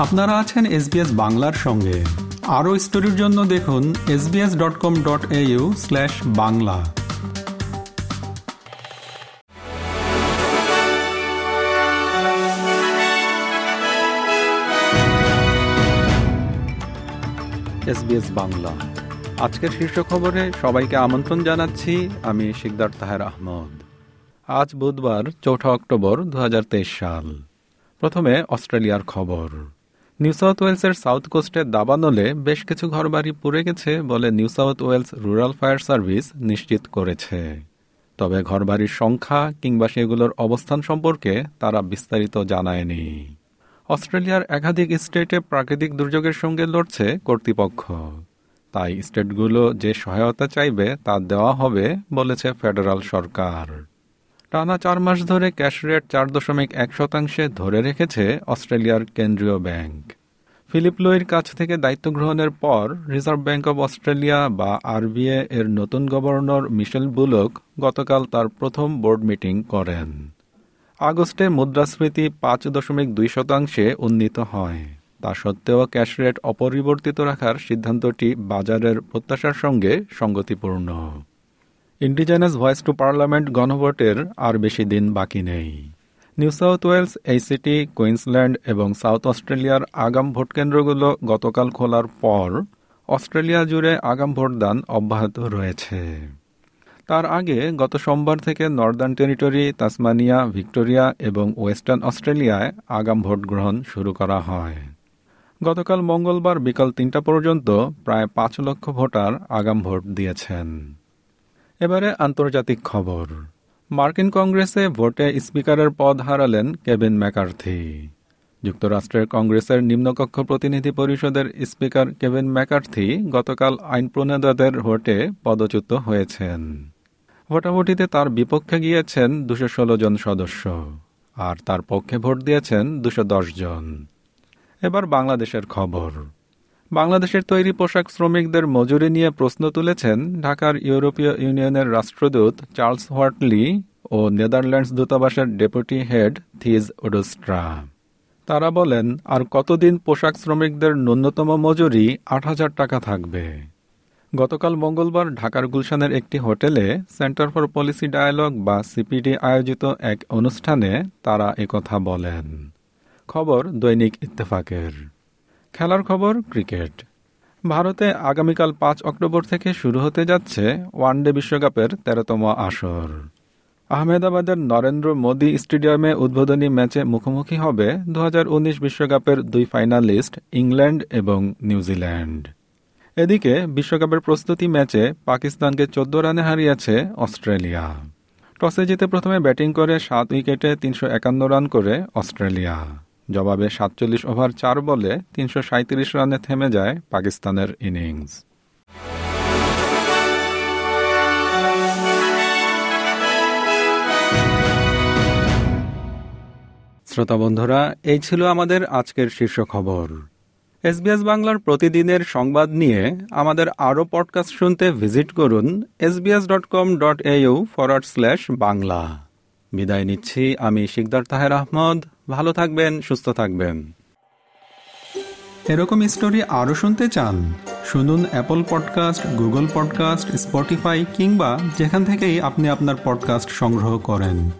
আপনারা আছেন এসবিএস বাংলার সঙ্গে। আরও স্টোরির জন্য দেখুন SBS dot com dot au slash Bangla. SBS Bangla. আজকের শীর্ষ খবরে সবাইকে আমন্ত্রণ জানাচ্ছি, আমি শিকদার তাহের আহমদ। আজ বুধবার, চৌঠা অক্টোবর দু হাজার তেইশ সাল। প্রথমে অস্ট্রেলিয়ার খবর। নিউ সাউথ ওয়েলসের সাউথ কোস্টের দাবানলে বেশ কিছু ঘরবাড়ি পুড়ে গেছে বলে New South Wales rural fire service নিশ্চিত করেছে। তবে ঘরবাড়ির সংখ্যা কিংবা সেগুলোর অবস্থান সম্পর্কে তারা বিস্তারিত জানায়নি। অস্ট্রেলিয়ার একাধিক স্টেটে প্রাকৃতিক দুর্যোগের সঙ্গে লড়ছে কর্তৃপক্ষ। তাই স্টেটগুলো যে সহায়তা চাইবে তা দেওয়া হবে বলেছে ফেডারাল সরকার। টানা চার মাস ধরে ক্যাশ রেট চার দশমিক এক শতাংশে ধরে রেখেছে অস্ট্রেলিয়ার কেন্দ্রীয় ব্যাংক। ফিলিপ লোয়ের কাছ থেকে দায়িত্ব গ্রহণের পর রিজার্ভ ব্যাংক অব অস্ট্রেলিয়া বা আরবিএ এর নতুন গভর্নর মিশেল বুলক গতকাল তার প্রথম বোর্ড মিটিং করেন। আগস্টে মুদ্রাস্ফীতি পাঁচ দশমিক দুই শতাংশে উন্নীত হয়। তা সত্ত্বেও ক্যাশ রেট অপরিবর্তিত রাখার সিদ্ধান্তটি বাজারের প্রত্যাশার সঙ্গে সঙ্গতিপূর্ণ। ইন্ডিজেনাস ভয়েস টু পার্লামেন্ট গণভোটের আর বেশি দিন বাকি নেই। New South Wales ACT Queensland এবং সাউথ অস্ট্রেলিয়ার আগাম ভোটকেন্দ্রগুলো গতকাল খোলার পর অস্ট্রেলিয়া জুড়ে আগাম ভোটদান অব্যাহত রয়েছে। তার আগে গত সোমবার থেকে নর্দার্ন টেরিটরি তাসমানিয়া ভিক্টোরিয়া এবং ওয়েস্টার্ন অস্ট্রেলিয়ায় আগাম ভোট গ্রহণ শুরু করা হয়। গতকাল মঙ্গলবার বিকাল তিনটা পর্যন্ত প্রায় পাঁচ লক্ষ ভোটার আগাম ভোট দিয়েছেন। এবারে আন্তর্জাতিক খবর। মার্কিন কংগ্রেসে ভোটে স্পিকারের পদ হারালেন কেভিন ম্যাকার্থি। যুক্তরাষ্ট্রের কংগ্রেসের নিম্নকক্ষ প্রতিনিধি পরিষদের স্পিকার কেভিন ম্যাকার্থি গতকাল আইন প্রণেতাদের ভোটে পদচ্যুত হয়েছেন। ভোটাভুটিতে তার বিপক্ষে গিয়েছেন দুশো ষোলো জন সদস্য আর তার পক্ষে ভোট দিয়েছেন দুশো জন। এবার বাংলাদেশের খবর। বাংলাদেশের তৈরি পোশাক শ্রমিকদের মজুরি নিয়ে প্রশ্ন তুলেছেন ঢাকার ইউরোপীয় ইউনিয়নের রাষ্ট্রদূত চার্লস হোয়াটলি ও নেদারল্যান্ডস দূতাবাসের ডেপুটি হেড থিজ ওডোস্ট্রা। তারা বলেন, আর কতদিন পোশাক শ্রমিকদের ন্যূনতম মজুরি আট হাজার টাকা থাকবে? গতকাল মঙ্গলবার ঢাকার গুলশানের একটি হোটেলে সেন্টার ফর পলিসি ডায়ালগ বা সিপিডি আয়োজিত এক অনুষ্ঠানে তারা একথা বলেন। খবর দৈনিক ইত্তেফাকের। খেলার খবর, ক্রিকেট। ভারতে আগামীকাল পাঁচ অক্টোবর থেকে শুরু হতে যাচ্ছে ওয়ানডে বিশ্বকাপের তেরোতম আসর। আহমেদাবাদের নরেন্দ্র মোদী স্টেডিয়ামে উদ্বোধনী ম্যাচে মুখোমুখি হবে দু বিশ্বকাপের দুই ফাইনালিস্ট, ইংল্যান্ড এবং নিউজিল্যান্ড। এদিকে বিশ্বকাপের প্রস্তুতি ম্যাচে পাকিস্তানকে চোদ্দ রানে হারিয়েছে অস্ট্রেলিয়া। টসে জিতে প্রথমে ব্যাটিং করে সাত উইকেটে তিনশো একান্ন রান করে অস্ট্রেলিয়া। জবাবে সাতচল্লিশ ওভার চার বলে তিনশো সাঁইত্রিশ রানে থেমে যায় পাকিস্তানের ইনিংস। শ্রোতা বন্ধুরা, এই ছিল আমাদের আজকের শীর্ষ খবর। এসবিএস বাংলার প্রতিদিনের সংবাদ নিয়ে আমাদের আরও পডকাস্ট শুনতে ভিজিট করুন SBS dot com dot au forward slash Bangla. বিদায় নিচ্ছি। আমি শিকদার তাহের আহমদ। ভালো থাকবেন, সুস্থ থাকবেন। এরকম স্টোরি আরও শুনতে চান, শুনুন Apple podcast Google podcast Spotify কিংবা যেখান থেকেই আপনি আপনার পডকাস্ট সংগ্রহ করেন।